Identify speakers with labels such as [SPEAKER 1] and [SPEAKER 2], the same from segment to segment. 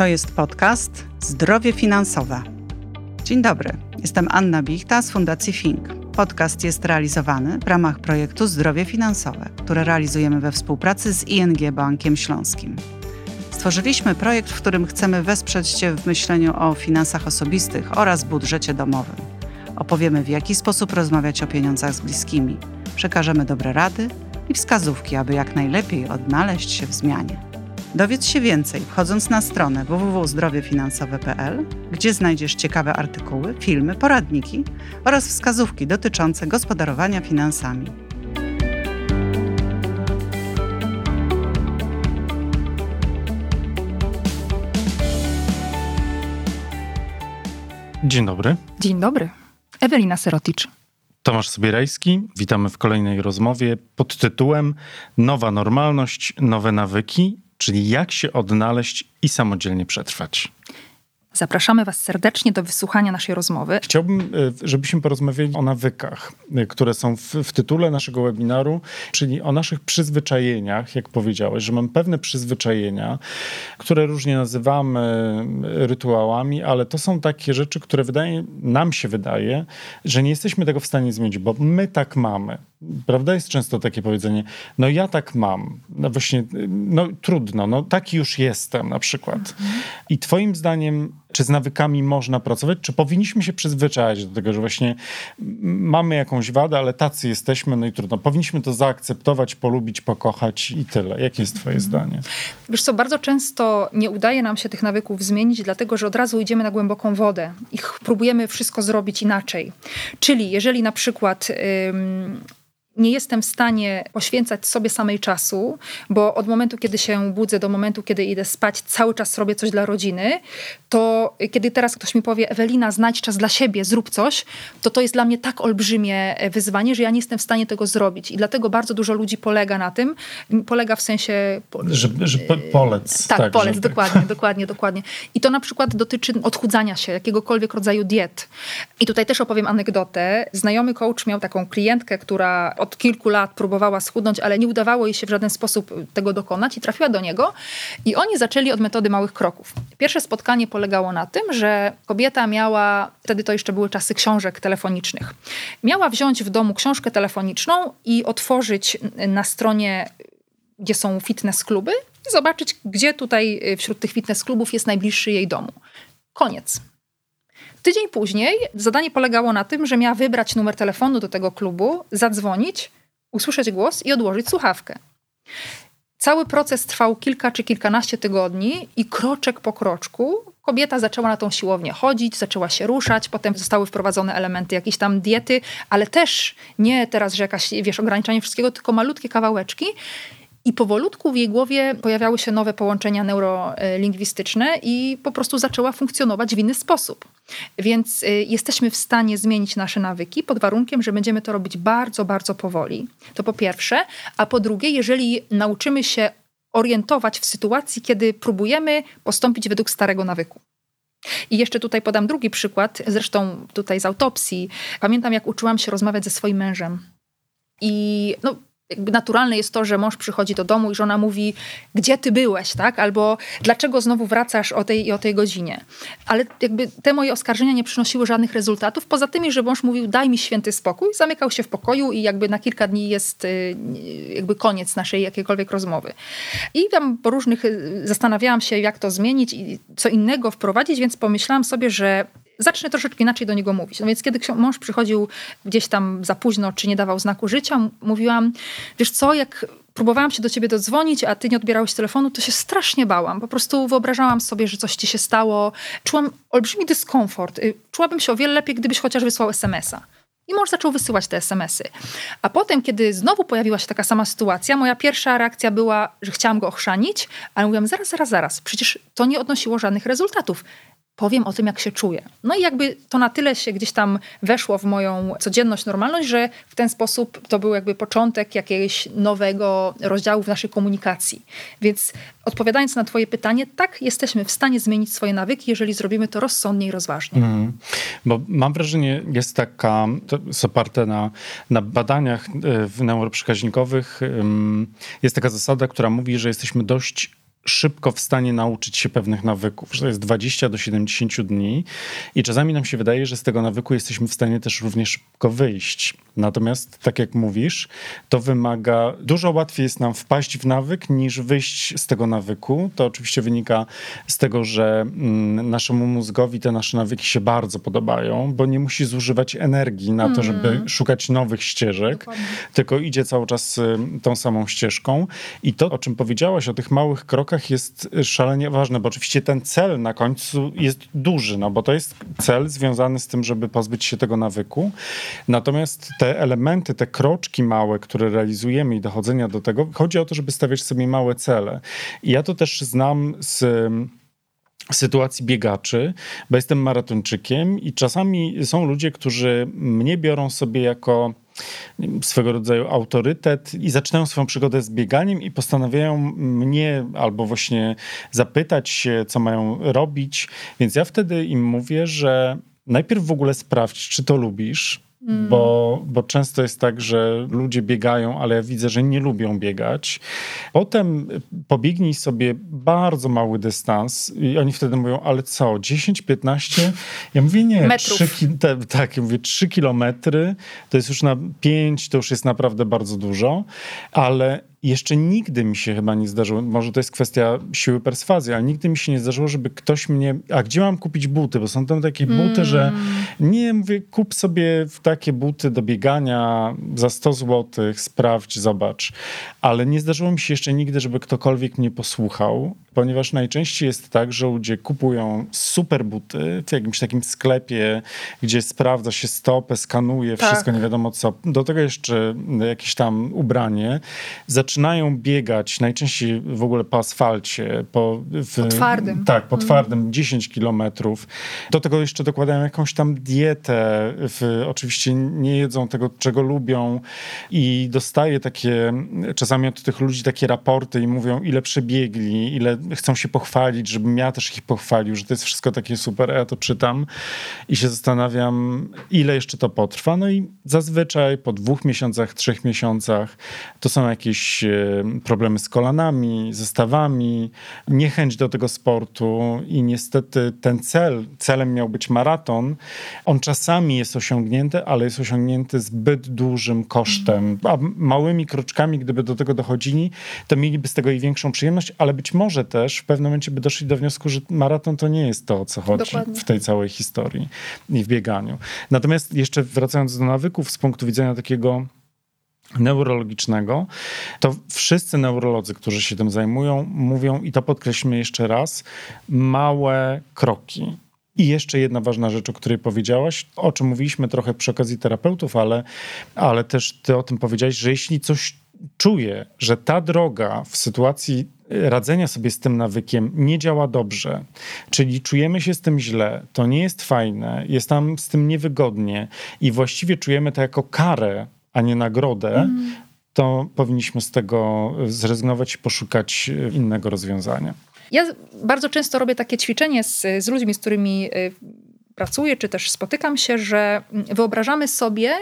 [SPEAKER 1] To jest podcast Zdrowie Finansowe. Dzień dobry, jestem Anna Bichta z Fundacji Fink. Podcast jest realizowany w ramach projektu Zdrowie Finansowe, które realizujemy we współpracy z ING Bankiem Śląskim. Stworzyliśmy projekt, w którym chcemy wesprzeć Cię w myśleniu o finansach osobistych oraz budżecie domowym. Opowiemy, w jaki sposób rozmawiać o pieniądzach z bliskimi. Przekażemy dobre rady i wskazówki, aby jak najlepiej odnaleźć się w zmianie. Dowiedz się więcej wchodząc na stronę www.zdrowiefinansowe.pl, gdzie znajdziesz ciekawe artykuły, filmy, poradniki oraz wskazówki dotyczące gospodarowania finansami.
[SPEAKER 2] Dzień dobry.
[SPEAKER 3] Dzień dobry. Ewelina Seroticz.
[SPEAKER 2] Tomasz Sobierajski. Witamy w kolejnej rozmowie pod tytułem Nowa normalność, nowe nawyki, czyli jak się odnaleźć i samodzielnie przetrwać.
[SPEAKER 3] Zapraszamy Was serdecznie do wysłuchania naszej rozmowy.
[SPEAKER 2] Chciałbym, e, żebyśmy porozmawiali o nawykach, e, które są w, w, tytule naszego webinaru, czyli o naszych przyzwyczajeniach, jak powiedziałeś, że mam pewne przyzwyczajenia, które różnie nazywamy e, rytuałami, ale to są takie rzeczy, które wydaje, nam się wydaje, że nie jesteśmy tego w stanie zmienić, bo my tak mamy. Prawda? Jest często takie powiedzenie, no ja tak mam, no właśnie, no trudno, no taki już jestem na przykład. Mhm. I twoim zdaniem, czy z nawykami można pracować, czy powinniśmy się przyzwyczaić do tego, że właśnie mamy jakąś wadę, ale tacy jesteśmy, no i trudno. Powinniśmy to zaakceptować, polubić, pokochać i tyle. Jakie jest twoje zdanie?
[SPEAKER 3] Wiesz co, bardzo często nie udaje nam się tych nawyków zmienić, dlatego że od razu idziemy na głęboką wodę i próbujemy wszystko zrobić inaczej. Czyli jeżeli na przykład nie jestem w stanie poświęcać sobie samej czasu, bo od momentu, kiedy się budzę do momentu, kiedy idę spać, cały czas robię coś dla rodziny, to kiedy teraz ktoś mi powie, Ewelina, znajdź czas dla siebie, zrób coś, to to jest dla mnie tak olbrzymie wyzwanie, że ja nie jestem w stanie tego zrobić. I dlatego bardzo dużo ludzi polega na tym, polega w sensie...
[SPEAKER 2] Że, że polec.
[SPEAKER 3] Tak, tak polec, dokładnie, dokładnie, dokładnie. I to na przykład dotyczy odchudzania się, jakiegokolwiek rodzaju diet. I tutaj też opowiem anegdotę. Znajomy coach miał taką klientkę, która od kilku lat próbowała schudnąć, ale nie udawało jej się w żaden sposób tego dokonać i trafiła do niego. I oni zaczęli od metody małych kroków. Pierwsze spotkanie polegało na tym, że kobieta miała, wtedy to jeszcze były czasy książek telefonicznych, miała wziąć w domu książkę telefoniczną i otworzyć na stronie, gdzie są fitness kluby, i zobaczyć, gdzie tutaj wśród tych fitness klubów jest najbliższy jej domu. Koniec. Tydzień później zadanie polegało na tym, że miała wybrać numer telefonu do tego klubu, zadzwonić, usłyszeć głos i odłożyć słuchawkę. Cały proces trwał kilka czy kilkanaście tygodni i kroczek po kroczku kobieta zaczęła na tą siłownię chodzić, zaczęła się ruszać, potem zostały wprowadzone elementy jakiejś tam diety, ale też nie teraz, że jakaś, wiesz, ograniczanie wszystkiego, tylko malutkie kawałeczki. I powolutku w jej głowie pojawiały się nowe połączenia neurolingwistyczne i po prostu zaczęła funkcjonować w inny sposób. Więc y, jesteśmy w stanie zmienić nasze nawyki pod warunkiem, że będziemy to robić bardzo, bardzo powoli. To po pierwsze. A po drugie, jeżeli nauczymy się orientować w sytuacji, kiedy próbujemy postąpić według starego nawyku. I jeszcze tutaj podam drugi przykład, zresztą tutaj z autopsji. Pamiętam, jak uczyłam się rozmawiać ze swoim mężem. I no, jakby naturalne jest to, że mąż przychodzi do domu i żona mówi, gdzie ty byłeś, tak? Albo dlaczego znowu wracasz o tej i o tej godzinie. Ale jakby te moje oskarżenia nie przynosiły żadnych rezultatów, poza tymi, że mąż mówił, daj mi święty spokój, zamykał się w pokoju i jakby na kilka dni jest y, jakby koniec naszej jakiejkolwiek rozmowy. I tam po różnych, y, zastanawiałam się, jak to zmienić i co innego wprowadzić, więc pomyślałam sobie, że zacznę troszeczkę inaczej do niego mówić. No więc kiedy mąż przychodził gdzieś tam za późno, czy nie dawał znaku życia, mówiłam, wiesz co, jak próbowałam się do ciebie dodzwonić, a ty nie odbierałeś telefonu, to się strasznie bałam. Po prostu wyobrażałam sobie, że coś ci się stało. Czułam olbrzymi dyskomfort. Y, czułabym się o wiele lepiej, gdybyś chociaż wysłał SMS-a. I mąż zaczął wysyłać te SMS-y. A potem, kiedy znowu pojawiła się taka sama sytuacja, moja pierwsza reakcja była, że chciałam go ochrzanić, ale mówiłam, zaraz, zaraz, zaraz, przecież to nie odnosiło żadnych rezultatów powiem o tym, jak się czuję. No i jakby to na tyle się gdzieś tam weszło w moją codzienność, normalność, że w ten sposób to był jakby początek jakiegoś nowego rozdziału w naszej komunikacji. Więc odpowiadając na Twoje pytanie, tak, jesteśmy w stanie zmienić swoje nawyki, jeżeli zrobimy to rozsądnie i rozważnie. Mm.
[SPEAKER 2] Bo mam wrażenie, jest taka, to jest oparte na, na badaniach e, neuroprzekaźnikowych, jest taka zasada, która mówi, że jesteśmy dość szybko w stanie nauczyć się pewnych nawyków, że to jest 20 do 70 dni i czasami nam się wydaje, że z tego nawyku jesteśmy w stanie też również szybko wyjść. Natomiast, tak jak mówisz, to wymaga, dużo łatwiej jest nam wpaść w nawyk niż wyjść z tego nawyku. To oczywiście wynika z tego, że mm, naszemu mózgowi te nasze nawyki się bardzo podobają, bo nie musi zużywać energii na to, żeby mm. szukać nowych ścieżek, Dokładnie. tylko idzie cały czas y, tą samą ścieżką. I to, o czym powiedziałaś, o tych małych krokach jest szalenie ważne, bo oczywiście ten cel na końcu jest duży, no bo to jest cel związany z tym, żeby pozbyć się tego nawyku. Natomiast te elementy, te kroczki małe, które realizujemy i dochodzenia do tego, chodzi o to, żeby stawiać sobie małe cele. I ja to też znam z sytuacji biegaczy, bo jestem maratończykiem i czasami są ludzie, którzy mnie biorą sobie jako swego rodzaju autorytet i zaczynają swoją przygodę z bieganiem i postanawiają mnie albo właśnie zapytać się, co mają robić. Więc ja wtedy im mówię, że najpierw w ogóle sprawdź, czy to lubisz, Mm. Bo, bo często jest tak, że ludzie biegają, ale ja widzę, że nie lubią biegać. Potem pobiegnij sobie bardzo mały dystans i oni wtedy mówią, ale co, 10, 15? Ja mówię, nie,
[SPEAKER 3] Metrów.
[SPEAKER 2] 3, te, tak, ja mówię 3 kilometry, to jest już na 5, to już jest naprawdę bardzo dużo, ale jeszcze nigdy mi się chyba nie zdarzyło, może to jest kwestia siły perswazji, ale nigdy mi się nie zdarzyło, żeby ktoś mnie, a gdzie mam kupić buty? Bo są tam takie mm. buty, że mm. nie, mówię, kup sobie takie buty do biegania za 100 zł, sprawdź, zobacz. Ale nie zdarzyło mi się jeszcze nigdy, żeby ktokolwiek mnie posłuchał, ponieważ najczęściej jest tak, że ludzie kupują super buty w jakimś takim sklepie, gdzie sprawdza się stopę, skanuje, tak. wszystko nie wiadomo co. Do tego jeszcze jakieś tam ubranie zaczynają biegać najczęściej w ogóle po asfalcie. Po,
[SPEAKER 3] w, po twardym.
[SPEAKER 2] Tak, po mhm. twardym, 10 kilometrów. Do tego jeszcze dokładają jakąś tam dietę. W, oczywiście nie jedzą tego, czego lubią i dostaje takie, czasami od tych ludzi takie raporty i mówią, ile przebiegli, ile chcą się pochwalić, żebym ja też ich pochwalił, że to jest wszystko takie super. A ja to czytam i się zastanawiam, ile jeszcze to potrwa. No i zazwyczaj po dwóch miesiącach, trzech miesiącach to są jakieś E, problemy z kolanami, zestawami, niechęć do tego sportu i niestety ten cel, celem miał być maraton, on czasami jest osiągnięty, ale jest osiągnięty zbyt dużym kosztem. A małymi kroczkami, gdyby do tego dochodzili, to mieliby z tego i większą przyjemność, ale być może też w pewnym momencie by doszli do wniosku, że maraton to nie jest to, o co chodzi Dokładnie. w tej całej historii i w bieganiu. Natomiast jeszcze wracając do nawyków z punktu widzenia takiego neurologicznego, to wszyscy neurolodzy, którzy się tym zajmują, mówią, i to podkreślmy jeszcze raz, małe kroki. I jeszcze jedna ważna rzecz, o której powiedziałaś, o czym mówiliśmy trochę przy okazji terapeutów, ale, ale też ty o tym powiedziałaś, że jeśli coś czuję, że ta droga w sytuacji radzenia sobie z tym nawykiem nie działa dobrze, czyli czujemy się z tym źle, to nie jest fajne, jest nam z tym niewygodnie i właściwie czujemy to jako karę a nie nagrodę, mm. to powinniśmy z tego zrezygnować i poszukać innego rozwiązania.
[SPEAKER 3] Ja bardzo często robię takie ćwiczenie z, z ludźmi, z którymi y, pracuję, czy też spotykam się, że wyobrażamy sobie,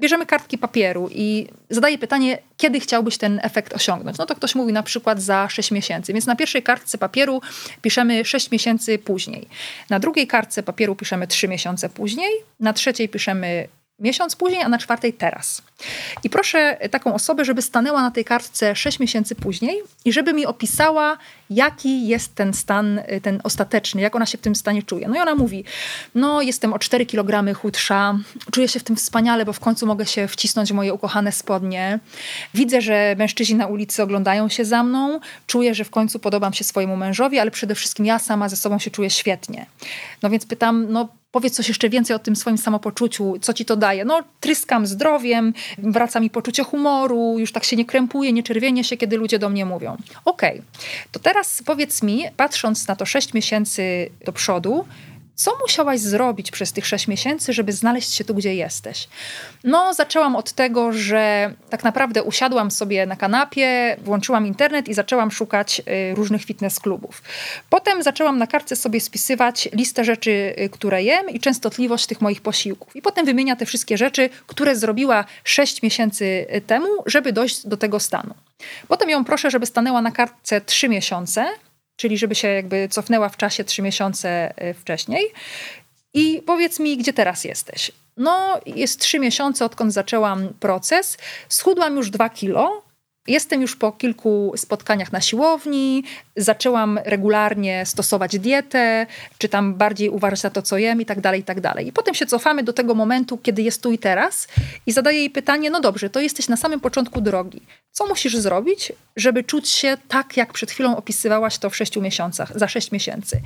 [SPEAKER 3] bierzemy kartki papieru i zadaję pytanie, kiedy chciałbyś ten efekt osiągnąć. No to ktoś mówi na przykład za 6 miesięcy. Więc na pierwszej kartce papieru piszemy 6 miesięcy później. Na drugiej kartce papieru piszemy 3 miesiące później. Na trzeciej piszemy miesiąc później, a na czwartej teraz. I proszę taką osobę, żeby stanęła na tej kartce 6 miesięcy później i żeby mi opisała, jaki jest ten stan, ten ostateczny, jak ona się w tym stanie czuje. No i ona mówi, no jestem o 4 kg chudsza, czuję się w tym wspaniale, bo w końcu mogę się wcisnąć w moje ukochane spodnie. Widzę, że mężczyźni na ulicy oglądają się za mną, czuję, że w końcu podobam się swojemu mężowi, ale przede wszystkim ja sama ze sobą się czuję świetnie. No więc pytam, no Powiedz coś jeszcze więcej o tym swoim samopoczuciu, co ci to daje. No, tryskam zdrowiem, wraca mi poczucie humoru, już tak się nie krępuję, nie czerwienię się, kiedy ludzie do mnie mówią. Okej, okay. to teraz powiedz mi, patrząc na to 6 miesięcy do przodu, Co musiałaś zrobić przez tych sześć miesięcy, żeby znaleźć się tu, gdzie jesteś? No, zaczęłam od tego, że tak naprawdę usiadłam sobie na kanapie, włączyłam internet i zaczęłam szukać y, różnych fitness klubów. Potem zaczęłam na kartce sobie spisywać listę rzeczy, y, które jem i częstotliwość tych moich posiłków. I potem wymienia te wszystkie rzeczy, które zrobiła sześć miesięcy y, temu, żeby dojść do tego stanu. Potem ją proszę, żeby stanęła na kartce trzy miesiące czyli żeby się jakby cofnęła w czasie trzy miesiące e, wcześniej. I powiedz mi, gdzie teraz jesteś? No, jest trzy miesiące, odkąd zaczęłam proces. Schudłam już dwa kilo, Jestem już po kilku spotkaniach na siłowni, zaczęłam regularnie stosować dietę, czy tam bardziej uważać na to, co jem i tak dalej, i tak dalej. I potem się cofamy do tego momentu, kiedy jest tu i teraz i zadaję jej pytanie, no dobrze, to jesteś na samym początku drogi. Co musisz zrobić, żeby czuć się tak, jak przed chwilą opisywałaś to w sześciu miesiącach, za sześć miesięcy?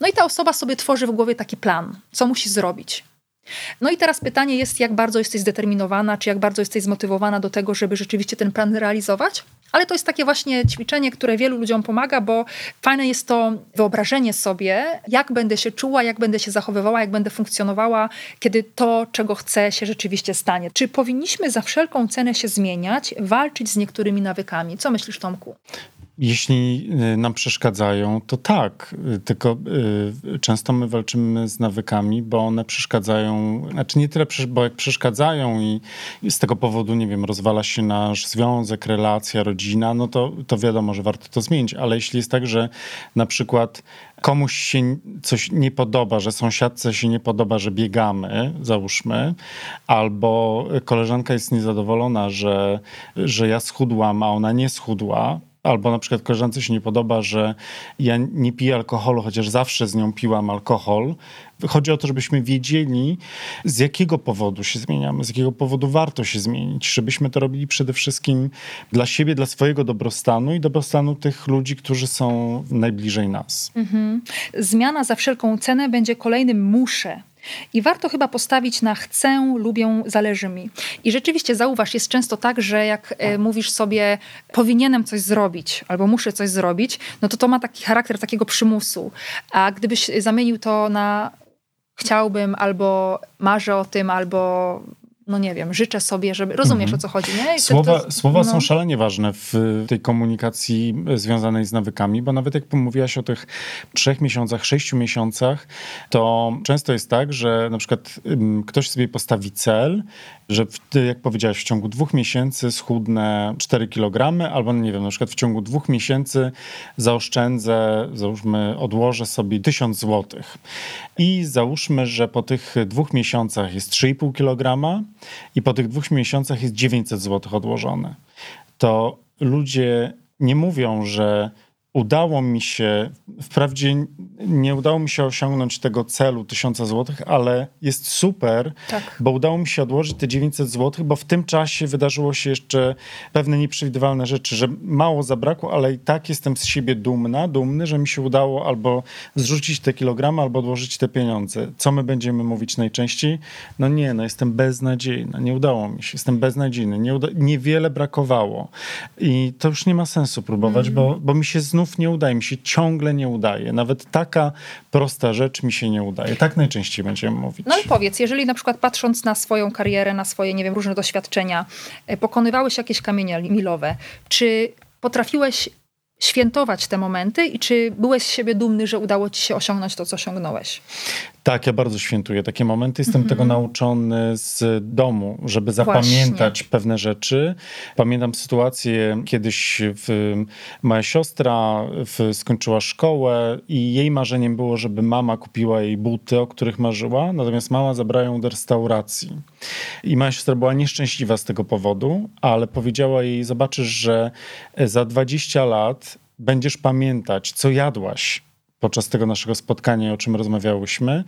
[SPEAKER 3] No i ta osoba sobie tworzy w głowie taki plan, co musi zrobić. No i teraz pytanie jest, jak bardzo jesteś zdeterminowana, czy jak bardzo jesteś zmotywowana do tego, żeby rzeczywiście ten plan realizować? Ale to jest takie właśnie ćwiczenie, które wielu ludziom pomaga, bo fajne jest to wyobrażenie sobie, jak będę się czuła, jak będę się zachowywała, jak będę funkcjonowała, kiedy to, czego chcę, się rzeczywiście stanie. Czy powinniśmy za wszelką cenę się zmieniać, walczyć z niektórymi nawykami? Co myślisz, Tomku?
[SPEAKER 2] Jeśli y, nam przeszkadzają, to tak. Y, tylko y, często my walczymy z nawykami, bo one przeszkadzają, znaczy nie tyle, bo jak przeszkadzają i z tego powodu, nie wiem, rozwala się nasz związek, relacja, rodzina, no to, to wiadomo, że warto to zmienić. Ale jeśli jest tak, że na przykład komuś się coś nie podoba, że sąsiadce się nie podoba, że biegamy, załóżmy, albo koleżanka jest niezadowolona, że, że ja schudłam, a ona nie schudła, Albo na przykład koleżance się nie podoba, że ja nie piję alkoholu, chociaż zawsze z nią piłam alkohol. Chodzi o to, żebyśmy wiedzieli, z jakiego powodu się zmieniamy, z jakiego powodu warto się zmienić, żebyśmy to robili przede wszystkim dla siebie, dla swojego dobrostanu i dobrostanu tych ludzi, którzy są najbliżej nas. Mhm.
[SPEAKER 3] Zmiana za wszelką cenę będzie kolejnym muszę i warto chyba postawić na chcę, lubię, zależy mi. I rzeczywiście zauważ, jest często tak, że jak e, mówisz sobie powinienem coś zrobić albo muszę coś zrobić, no to to ma taki charakter takiego przymusu. A gdybyś zamienił to na chciałbym albo marzę o tym, albo no nie wiem, życzę sobie, żeby. Rozumiesz mhm. o co chodzi, nie?
[SPEAKER 2] słowa to, słowa no. są szalenie ważne w tej komunikacji związanej z nawykami, bo nawet jak mówiłaś o tych trzech miesiącach, sześciu miesiącach, to często jest tak, że na przykład ktoś sobie postawi cel, że w, jak powiedziałeś, w ciągu dwóch miesięcy schudnę 4 kg, albo nie wiem, na przykład w ciągu dwóch miesięcy zaoszczędzę, załóżmy, odłożę sobie 1000 zł. I załóżmy, że po tych dwóch miesiącach jest 3,5 kg i po tych dwóch miesiącach jest 900 zł odłożone. To ludzie nie mówią, że udało mi się, wprawdzie nie udało mi się osiągnąć tego celu 1000 zł, ale jest super, tak. bo udało mi się odłożyć te 900 zł, bo w tym czasie wydarzyło się jeszcze pewne nieprzewidywalne rzeczy, że mało zabrakło, ale i tak jestem z siebie dumna, dumny, że mi się udało albo zrzucić te kilogramy, albo odłożyć te pieniądze. Co my będziemy mówić najczęściej? No nie, no jestem beznadziejna, nie udało mi się, jestem beznadziejny, nie uda- niewiele brakowało. I to już nie ma sensu próbować, mm. bo, bo mi się znów znów nie udaje, mi się ciągle nie udaje. Nawet taka prosta rzecz mi się nie udaje. Tak najczęściej będziemy mówić.
[SPEAKER 3] No ale powiedz, jeżeli na przykład patrząc na swoją karierę, na swoje, nie wiem, różne doświadczenia, e, pokonywałeś jakieś kamienie milowe, czy potrafiłeś świętować te momenty i czy byłeś z siebie dumny, że udało ci się osiągnąć to, co osiągnąłeś?
[SPEAKER 2] Tak, ja bardzo świętuję takie momenty. Jestem mm -hmm. tego nauczony z domu, żeby zapamiętać Właśnie. pewne rzeczy. Pamiętam sytuację, kiedyś w, moja siostra w, skończyła szkołę i jej marzeniem było, żeby mama kupiła jej buty, o których marzyła, natomiast mama zabrała ją do restauracji. I moja siostra była nieszczęśliwa z tego powodu, ale powiedziała jej, zobaczysz, że za 20 lat będziesz pamiętać, co jadłaś podczas tego naszego spotkania, o czym rozmawiałyśmy,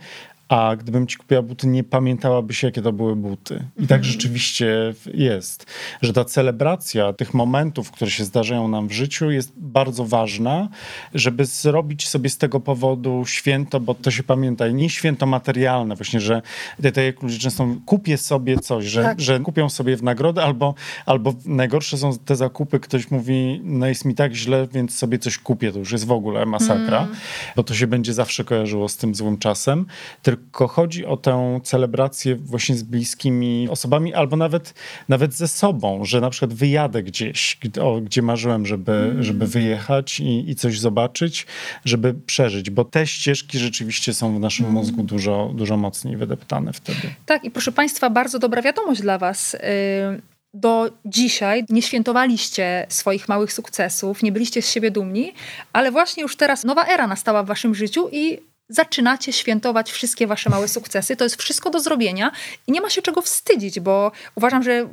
[SPEAKER 2] a gdybym ci kupiła buty, nie pamiętałabyś, jakie to były buty. I tak mhm. rzeczywiście jest, że ta celebracja tych momentów, które się zdarzają nam w życiu, jest bardzo ważna, żeby zrobić sobie z tego powodu święto, bo to się pamięta, nie święto materialne, właśnie, że tak jak ludzie często kupię sobie coś, że, tak. że kupią sobie w nagrodę, albo, albo najgorsze są te zakupy, ktoś mówi, no jest mi tak źle, więc sobie coś kupię, to już jest w ogóle masakra, mm. bo to się będzie zawsze kojarzyło z tym złym czasem, tylko chodzi o tę celebrację właśnie z bliskimi osobami, albo nawet, nawet ze sobą, że na przykład wyjadę gdzieś, o, gdzie marzyłem, żeby, mm. żeby wyjechać i, i coś zobaczyć, żeby przeżyć, bo te ścieżki rzeczywiście są w naszym mm. mózgu dużo, dużo mocniej wydeptane wtedy.
[SPEAKER 3] Tak, i proszę Państwa, bardzo dobra wiadomość dla Was. Yy do dzisiaj nie świętowaliście swoich małych sukcesów, nie byliście z siebie dumni, ale właśnie już teraz nowa era nastała w waszym życiu i zaczynacie świętować wszystkie wasze małe sukcesy. To jest wszystko do zrobienia i nie ma się czego wstydzić, bo uważam, że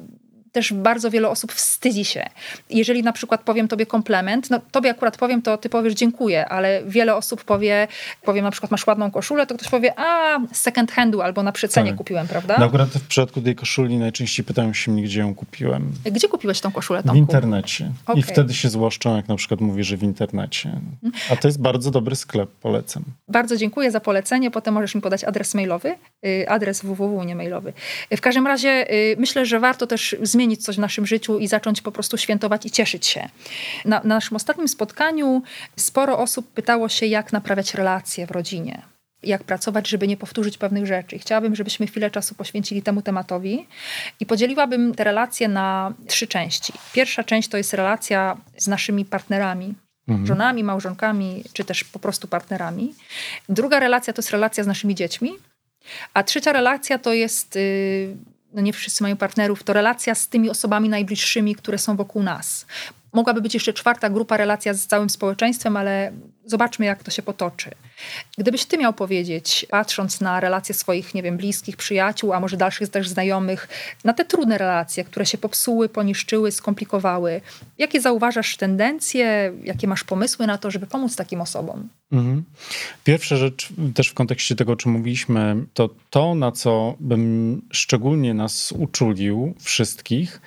[SPEAKER 3] też bardzo wiele osób wstydzi się. Jeżeli na przykład powiem tobie komplement, no tobie akurat powiem, to ty powiesz dziękuję, ale wiele osób powie, powiem na przykład masz ładną koszulę, to ktoś powie, a second handu albo na przecenie tak. kupiłem, prawda?
[SPEAKER 2] No akurat w przypadku tej koszuli najczęściej pytają się mnie, gdzie ją kupiłem.
[SPEAKER 3] Gdzie kupiłeś tą koszulę,
[SPEAKER 2] Tomku? W internecie. Okay. I wtedy się złoszczą, jak na przykład mówi, że w internecie. A to jest bardzo dobry sklep, polecam.
[SPEAKER 3] Bardzo dziękuję za polecenie, potem możesz mi podać adres mailowy, y, adres www, nie mailowy. W każdym razie y, myślę, że warto też zmienić zmienić coś w naszym życiu i zacząć po prostu świętować i cieszyć się. Na, na naszym ostatnim spotkaniu sporo osób pytało się, jak naprawiać relacje w rodzinie jak pracować, żeby nie powtórzyć pewnych rzeczy. chciałabym, żebyśmy chwilę czasu poświęcili temu tematowi i podzieliłabym te relacje na trzy części. Pierwsza część to jest relacja z naszymi partnerami, mhm. żonami, małżonkami, czy też po prostu partnerami. Druga relacja to jest relacja z naszymi dziećmi, a trzecia relacja to jest yy, no nie wszyscy mają partnerów, to relacja z tymi osobami najbliższymi, które są wokół nas. Mogłaby być jeszcze czwarta grupa, relacja z całym społeczeństwem, ale zobaczmy, jak to się potoczy. Gdybyś ty miał powiedzieć, patrząc na relacje swoich, nie wiem, bliskich, przyjaciół, a może dalszych też znajomych, na te trudne relacje, które się popsuły, poniszczyły, skomplikowały, jakie zauważasz tendencje, jakie masz pomysły na to, żeby pomóc takim osobom? Mhm.
[SPEAKER 2] Pierwsza rzecz, też w kontekście tego, o czym mówiliśmy, to to, na co bym szczególnie nas uczulił, wszystkich,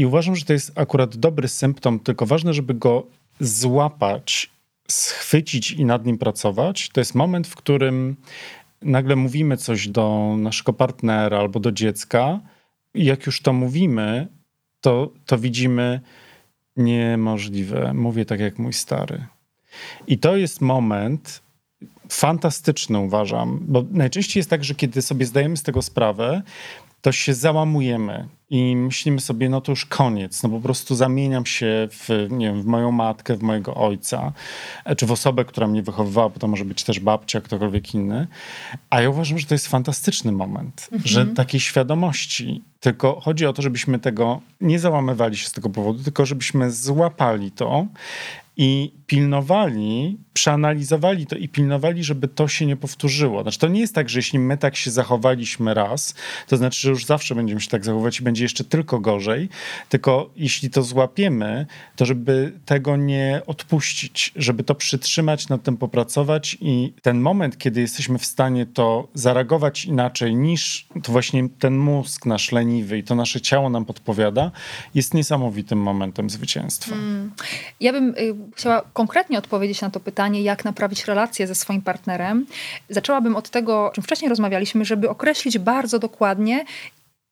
[SPEAKER 2] i uważam, że to jest akurat dobry symptom, tylko ważne, żeby go złapać, schwycić i nad nim pracować. To jest moment, w którym nagle mówimy coś do naszego partnera albo do dziecka, i jak już to mówimy, to, to widzimy niemożliwe. Mówię tak jak mój stary. I to jest moment fantastyczny, uważam, bo najczęściej jest tak, że kiedy sobie zdajemy z tego sprawę, to się załamujemy i myślimy sobie, no to już koniec, no po prostu zamieniam się w, nie wiem, w moją matkę, w mojego ojca, e, czy w osobę, która mnie wychowywała, bo to może być też babcia, ktokolwiek inny. A ja uważam, że to jest fantastyczny moment, mhm. że takiej świadomości, tylko chodzi o to, żebyśmy tego nie załamywali się z tego powodu, tylko żebyśmy złapali to i pilnowali, przeanalizowali to i pilnowali, żeby to się nie powtórzyło. Znaczy, to nie jest tak, że jeśli my tak się zachowaliśmy raz, to znaczy, że już zawsze będziemy się tak zachowywać i będzie jeszcze tylko gorzej. Tylko jeśli to złapiemy, to żeby tego nie odpuścić, żeby to przytrzymać, nad tym popracować i ten moment, kiedy jesteśmy w stanie to zareagować inaczej niż to właśnie ten mózg nasz leniwy i to nasze ciało nam podpowiada, jest niesamowitym momentem zwycięstwa. Mm.
[SPEAKER 3] Ja bym y, chciała konkretnie odpowiedzieć na to pytanie, jak naprawić relacje ze swoim partnerem, zaczęłabym od tego, o czym wcześniej rozmawialiśmy, żeby określić bardzo dokładnie,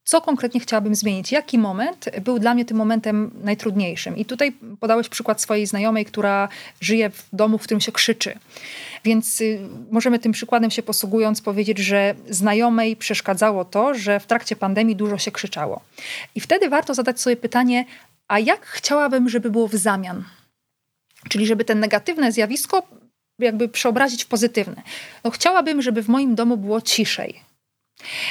[SPEAKER 3] co konkretnie chciałabym zmienić? Jaki moment był dla mnie tym momentem najtrudniejszym? I tutaj podałeś przykład swojej znajomej, która żyje w domu, w którym się krzyczy. Więc y, możemy tym przykładem się posługując powiedzieć, że znajomej przeszkadzało to, że w trakcie pandemii dużo się krzyczało. I wtedy warto zadać sobie pytanie, a jak chciałabym, żeby było w zamian? Czyli żeby ten negatywne zjawisko jakby przeobrazić w pozytywne. No, chciałabym, żeby w moim domu było ciszej.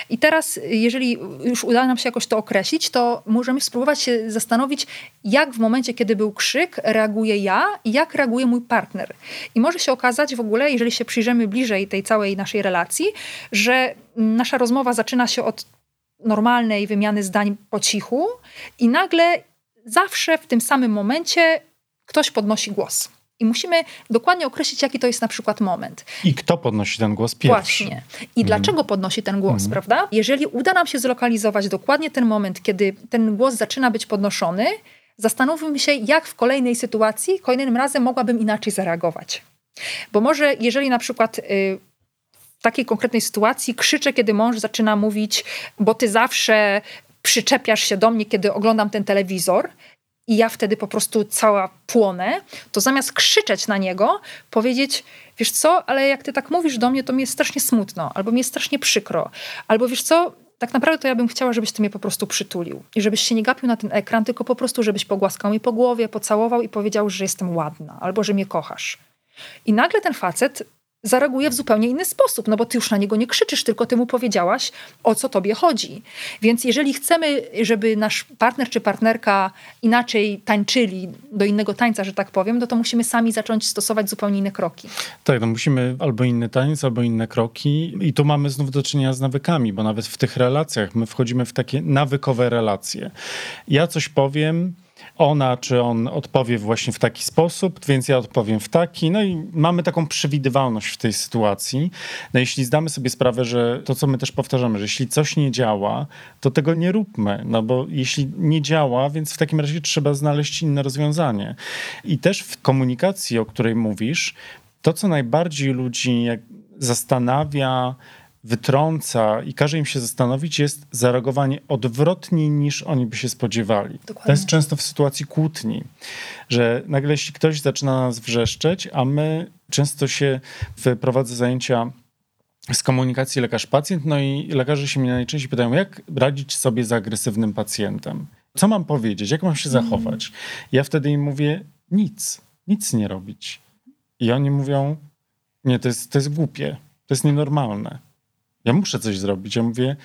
[SPEAKER 3] I teraz, jeżeli już uda nam się jakoś to określić, to możemy spróbować się zastanowić, jak w momencie, kiedy był krzyk, reaguję ja i jak reaguje mój partner. I może się okazać w ogóle, jeżeli się przyjrzymy bliżej tej całej naszej relacji, że nasza rozmowa zaczyna się od normalnej wymiany zdań po cichu i nagle zawsze w tym samym momencie ktoś podnosi głos. I musimy dokładnie określić, jaki to jest na przykład moment.
[SPEAKER 2] I kto podnosi ten głos pierwszy.
[SPEAKER 3] Właśnie. I mm. dlaczego podnosi ten głos, mm. prawda? Jeżeli uda nam się zlokalizować dokładnie ten moment, kiedy ten głos zaczyna być podnoszony, zastanówmy się, jak w kolejnej sytuacji, kolejnym razem mogłabym inaczej zareagować. Bo może, jeżeli na przykład. Yy, w takiej konkretnej sytuacji krzyczę, kiedy mąż zaczyna mówić, bo ty zawsze przyczepiasz się do mnie, kiedy oglądam ten telewizor, i ja wtedy po prostu cała płonę, to zamiast krzyczeć na niego, powiedzieć: Wiesz co, ale jak ty tak mówisz do mnie, to mi jest strasznie smutno, albo mi jest strasznie przykro, albo wiesz co, tak naprawdę to ja bym chciała, żebyś ty mnie po prostu przytulił i żebyś się nie gapił na ten ekran, tylko po prostu, żebyś pogłaskał mi po głowie, pocałował i powiedział, że jestem ładna, albo że mnie kochasz. I nagle ten facet zareaguje w zupełnie inny sposób, no bo ty już na niego nie krzyczysz, tylko ty mu powiedziałaś, o co tobie chodzi. Więc jeżeli chcemy, żeby nasz partner czy partnerka inaczej tańczyli do innego tańca, że tak powiem, no to musimy sami zacząć stosować zupełnie inne kroki.
[SPEAKER 2] Tak, no musimy albo inny taniec, albo inne kroki i tu mamy znów do czynienia z nawykami, bo nawet w tych relacjach my wchodzimy w takie nawykowe relacje. Ja coś powiem, ona czy on odpowie właśnie w taki sposób, więc ja odpowiem w taki. No i mamy taką przewidywalność w tej sytuacji. No jeśli zdamy sobie sprawę, że to, co my też powtarzamy, że jeśli coś nie działa, to tego nie róbmy, no bo jeśli nie działa, więc w takim razie trzeba znaleźć inne rozwiązanie. I też w komunikacji, o której mówisz, to, co najbardziej ludzi zastanawia, wytrąca i każe im się zastanowić, jest zareagowanie odwrotniej niż oni by się spodziewali. Dokładnie. To jest często w sytuacji kłótni, że nagle jeśli ktoś zaczyna nas wrzeszczeć, a my często się prowadzę zajęcia z komunikacji lekarz-pacjent, no i lekarze się mnie najczęściej pytają, jak radzić sobie z agresywnym pacjentem? Co mam powiedzieć? Jak mam się mhm. zachować? Ja wtedy im mówię, nic, nic nie robić. I oni mówią, nie, to jest, to jest głupie, to jest nienormalne. Ja muszę coś zrobić. Ja mówię,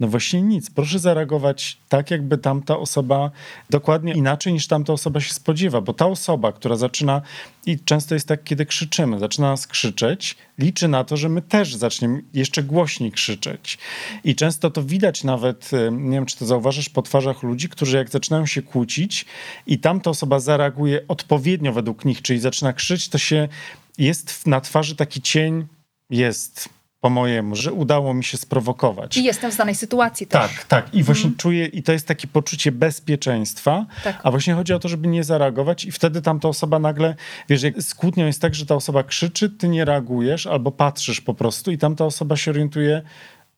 [SPEAKER 2] no właśnie nic. Proszę zareagować tak, jakby tamta osoba dokładnie inaczej niż tamta osoba się spodziewa, bo ta osoba, która zaczyna, i często jest tak, kiedy krzyczymy, zaczyna nas krzyczeć, liczy na to, że my też zaczniemy jeszcze głośniej krzyczeć. I często to widać nawet, nie wiem, czy to zauważysz po twarzach ludzi, którzy jak zaczynają się kłócić i tamta osoba zareaguje odpowiednio według nich, czyli zaczyna krzyczeć, to się jest na twarzy taki cień, jest po mojemu, że udało mi się sprowokować.
[SPEAKER 3] I jestem w danej sytuacji też.
[SPEAKER 2] Tak, tak. I właśnie mm. czuję, i to jest takie poczucie bezpieczeństwa, tak. a właśnie chodzi o to, żeby nie zareagować i wtedy tamta osoba nagle, wiesz, jak z kłótnią jest tak, że ta osoba krzyczy, ty nie reagujesz albo patrzysz po prostu i tamta osoba się orientuje,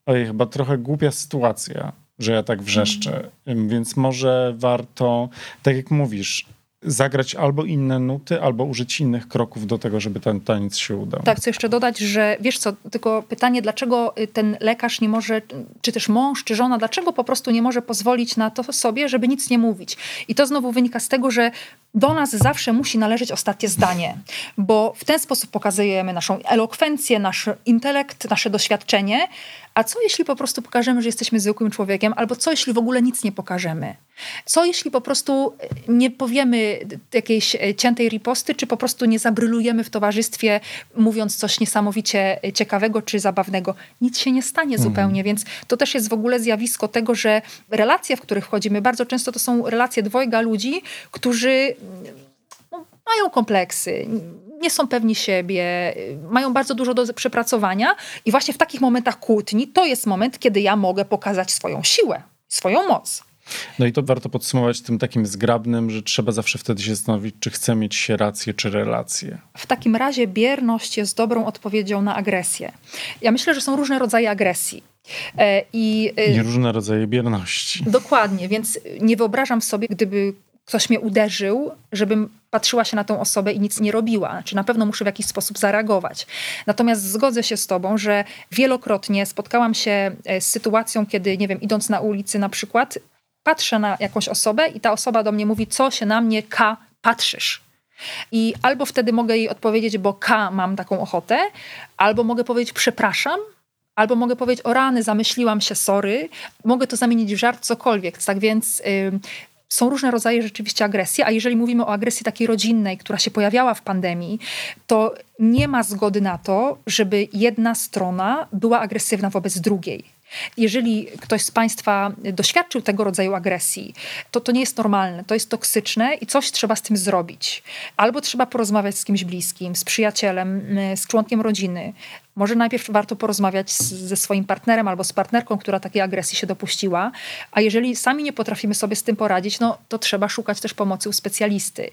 [SPEAKER 2] oj, chyba trochę głupia sytuacja, że ja tak wrzeszczę, mm. więc może warto, tak jak mówisz, zagrać albo inne nuty, albo użyć innych kroków do tego, żeby ten taniec się udał.
[SPEAKER 3] Tak, chcę jeszcze dodać, że wiesz co, tylko pytanie, dlaczego y, ten lekarz nie może, czy też mąż, czy żona, dlaczego po prostu nie może pozwolić na to sobie, żeby nic nie mówić. I to znowu wynika z tego, że do nas zawsze musi należeć ostatnie zdanie, bo w ten sposób pokazujemy naszą elokwencję, nasz intelekt, nasze doświadczenie. A co jeśli po prostu pokażemy, że jesteśmy zwykłym człowiekiem, albo co jeśli w ogóle nic nie pokażemy? Co jeśli po prostu nie powiemy jakiejś ciętej riposty, czy po prostu nie zabrylujemy w towarzystwie, mówiąc coś niesamowicie ciekawego czy zabawnego? Nic się nie stanie mhm. zupełnie, więc to też jest w ogóle zjawisko tego, że relacje, w których wchodzimy, bardzo często to są relacje dwojga ludzi, którzy mają kompleksy, nie są pewni siebie, mają bardzo dużo do przepracowania i właśnie w takich momentach kłótni to jest moment, kiedy ja mogę pokazać swoją siłę, swoją moc.
[SPEAKER 2] No i to warto podsumować tym takim zgrabnym, że trzeba zawsze wtedy się zastanowić, czy chce mieć się rację, czy relację.
[SPEAKER 3] W takim razie bierność jest dobrą odpowiedzią na agresję. Ja myślę, że są różne rodzaje agresji.
[SPEAKER 2] E, I, e, I różne rodzaje bierności.
[SPEAKER 3] Dokładnie, więc nie wyobrażam sobie, gdyby ktoś mnie uderzył, żebym patrzyła się na tą osobę i nic nie robiła. Znaczy na pewno muszę w jakiś sposób zareagować. Natomiast zgodzę się z tobą, że wielokrotnie spotkałam się e, z sytuacją, kiedy, nie wiem, idąc na ulicy na przykład, patrzę na jakąś osobę i ta osoba do mnie mówi, co się na mnie, K, patrzysz. I albo wtedy mogę jej odpowiedzieć, bo K, mam taką ochotę, albo mogę powiedzieć, przepraszam, albo mogę powiedzieć, o rany, zamyśliłam się, sorry. Mogę to zamienić w żart, cokolwiek. Tak więc są różne rodzaje rzeczywiście agresji, a jeżeli mówimy o agresji takiej rodzinnej, która się pojawiała w pandemii, to nie ma zgody na to, żeby jedna strona była agresywna wobec drugiej. Jeżeli ktoś z Państwa doświadczył tego rodzaju agresji, to to nie jest normalne, to jest toksyczne i coś trzeba z tym zrobić. Albo trzeba porozmawiać z kimś bliskim, z przyjacielem, z członkiem rodziny, może najpierw warto porozmawiać z, ze swoim partnerem albo z partnerką, która takiej agresji się dopuściła, a jeżeli sami nie potrafimy sobie z tym poradzić, no to trzeba szukać też pomocy u specjalisty.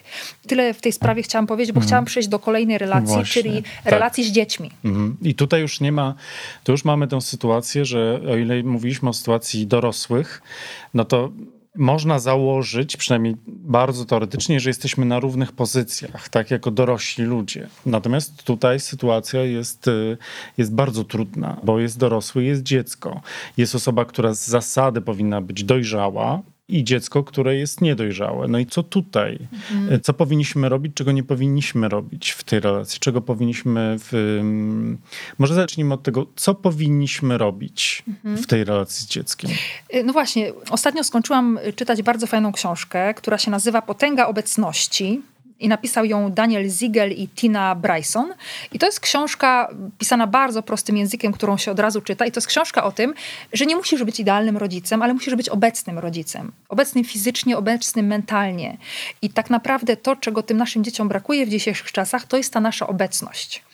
[SPEAKER 3] Tyle w tej sprawie chciałam powiedzieć, bo mm. chciałam przejść do kolejnej relacji, Właśnie, czyli tak. relacji z dziećmi. Mm.
[SPEAKER 2] I tutaj już nie ma, to już mamy tę sytuację, że o ile mówiliśmy o sytuacji dorosłych, no to można założyć, przynajmniej bardzo teoretycznie, że jesteśmy na równych pozycjach, tak jako dorośli ludzie. Natomiast tutaj sytuacja jest, y, jest bardzo trudna, bo jest dorosły, jest dziecko. Jest osoba, która z zasady powinna być dojrzała, i dziecko, które jest niedojrzałe. No i co tutaj? Mhm. Co powinniśmy robić, czego nie powinniśmy robić w tej relacji? Czego powinniśmy w... Może zacznijmy od tego, co powinniśmy robić mhm. w tej relacji z dzieckiem?
[SPEAKER 3] Y, no właśnie, ostatnio skończyłam czytać bardzo fajną książkę, która się nazywa Potęga obecności i napisał ją Daniel Ziegel i Tina Bryson. I to jest książka pisana bardzo prostym językiem, którą się od razu czyta. I to jest książka o tym, że nie musisz być idealnym rodzicem, ale musisz być obecnym rodzicem. Obecnym fizycznie, obecnym mentalnie. I tak naprawdę to, czego tym naszym dzieciom brakuje w dzisiejszych czasach, to jest ta nasza obecność.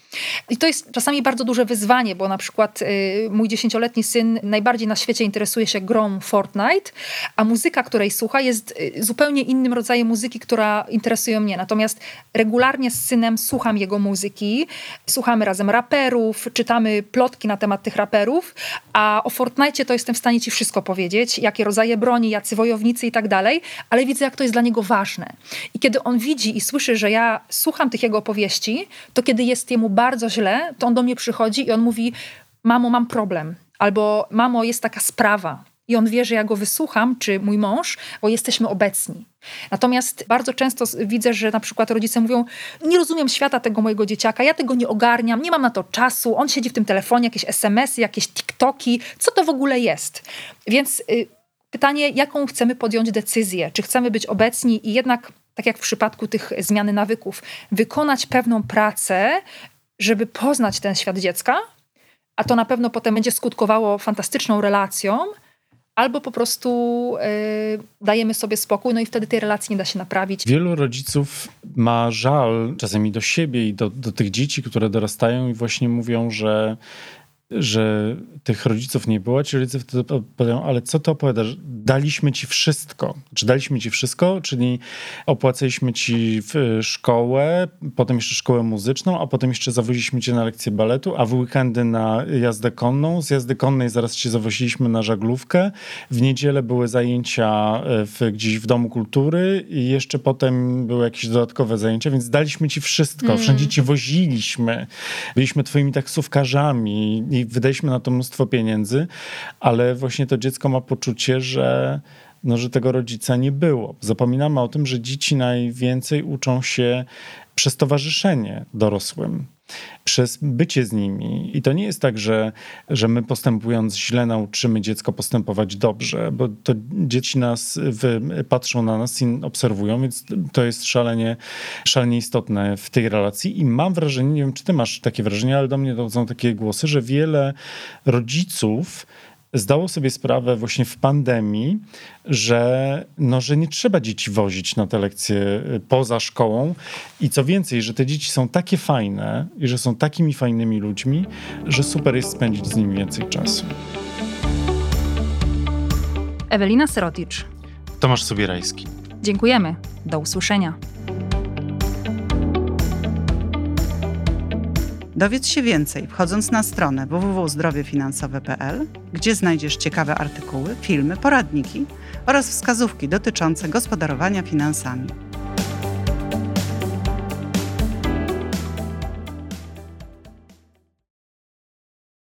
[SPEAKER 3] I to jest czasami bardzo duże wyzwanie, bo na przykład y, mój dziesięcioletni syn najbardziej na świecie interesuje się grą Fortnite, a muzyka, której słucha, jest y, zupełnie innym rodzajem muzyki, która interesuje mnie. Natomiast regularnie z synem słucham jego muzyki, słuchamy razem raperów, czytamy plotki na temat tych raperów, a o Fortnite to jestem w stanie ci wszystko powiedzieć, jakie rodzaje broni, jacy wojownicy i tak dalej, ale widzę, jak to jest dla niego ważne. I kiedy on widzi i słyszy, że ja słucham tych jego opowieści, to kiedy jest jemu bardzo bardzo źle, to on do mnie przychodzi i on mówi: Mamo, mam problem. Albo mamo, jest taka sprawa. I on wie, że ja go wysłucham, czy mój mąż, bo jesteśmy obecni. Natomiast bardzo często widzę, że na przykład rodzice mówią: Nie rozumiem świata tego mojego dzieciaka, ja tego nie ogarniam, nie mam na to czasu, on siedzi w tym telefonie, jakieś SMS-y, jakieś TikToki, co to w ogóle jest? Więc y, pytanie, jaką chcemy podjąć decyzję? Czy chcemy być obecni i jednak tak jak w przypadku tych zmiany nawyków, wykonać pewną pracę, żeby poznać ten świat dziecka, a to na pewno potem będzie skutkowało fantastyczną relacją, albo po prostu yy, dajemy sobie spokój, no i wtedy tej relacji nie da się naprawić.
[SPEAKER 2] Wielu rodziców ma żal czasami do siebie i do, do tych dzieci, które dorastają i właśnie mówią, że że tych rodziców nie było, ci rodzice wtedy opowiadają, ale co to opowiadasz? Daliśmy ci wszystko. Czy daliśmy ci wszystko? Czyli opłacaliśmy ci szkołę, potem jeszcze szkołę muzyczną, a potem jeszcze zawoziliśmy cię na lekcję baletu, a w weekendy na jazdę konną. Z jazdy konnej zaraz cię zawoziliśmy na żaglówkę. W niedzielę były zajęcia e, w, gdzieś w Domu Kultury i jeszcze potem były jakieś dodatkowe zajęcia, więc daliśmy ci wszystko. Mm. Wszędzie cię woziliśmy. Byliśmy twoimi taksówkarzami i wydaliśmy na to mnóstwo pieniędzy, ale właśnie to dziecko ma poczucie, że no, że tego rodzica nie było. Zapominamy o tym, że dzieci najwięcej uczą się przez towarzyszenie dorosłym, przez bycie z nimi. I to nie jest tak, że, że my postępując źle nauczymy dziecko postępować dobrze, bo to dzieci nas patrzą na nas i obserwują, więc to jest szalenie, szalenie istotne w tej relacji. I mam wrażenie, nie wiem czy ty masz takie wrażenie, ale do mnie dochodzą takie głosy, że wiele rodziców zdało sobie sprawę właśnie w pandemii, że, no, że nie trzeba dzieci wozić na te lekcje y, poza szkołą i co więcej, że te dzieci są takie fajne i że są takimi fajnymi ludźmi, że super jest spędzić z nimi więcej czasu.
[SPEAKER 3] Ewelina Seroticz.
[SPEAKER 2] Tomasz Sobierajski.
[SPEAKER 3] Dziękujemy. Do usłyszenia.
[SPEAKER 1] Dowiedz się więcej wchodząc na stronę www.zdrowiefinansowe.pl, gdzie znajdziesz ciekawe artykuły, filmy, poradniki oraz wskazówki dotyczące gospodarowania finansami.